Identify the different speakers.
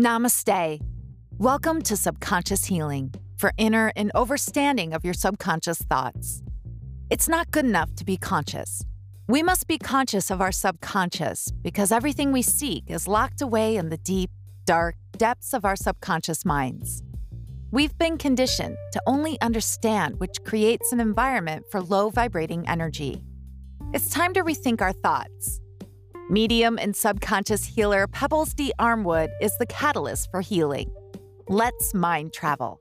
Speaker 1: Namaste. Welcome to Subconscious Healing for inner and overstanding of your subconscious thoughts. It's not good enough to be conscious. We must be conscious of our subconscious because everything we seek is locked away in the deep, dark depths of our subconscious minds. We've been conditioned to only understand which creates an environment for low vibrating energy. It's time to rethink our thoughts. Medium and subconscious healer Pebbles D. Armwood is the catalyst for healing. Let's mind travel.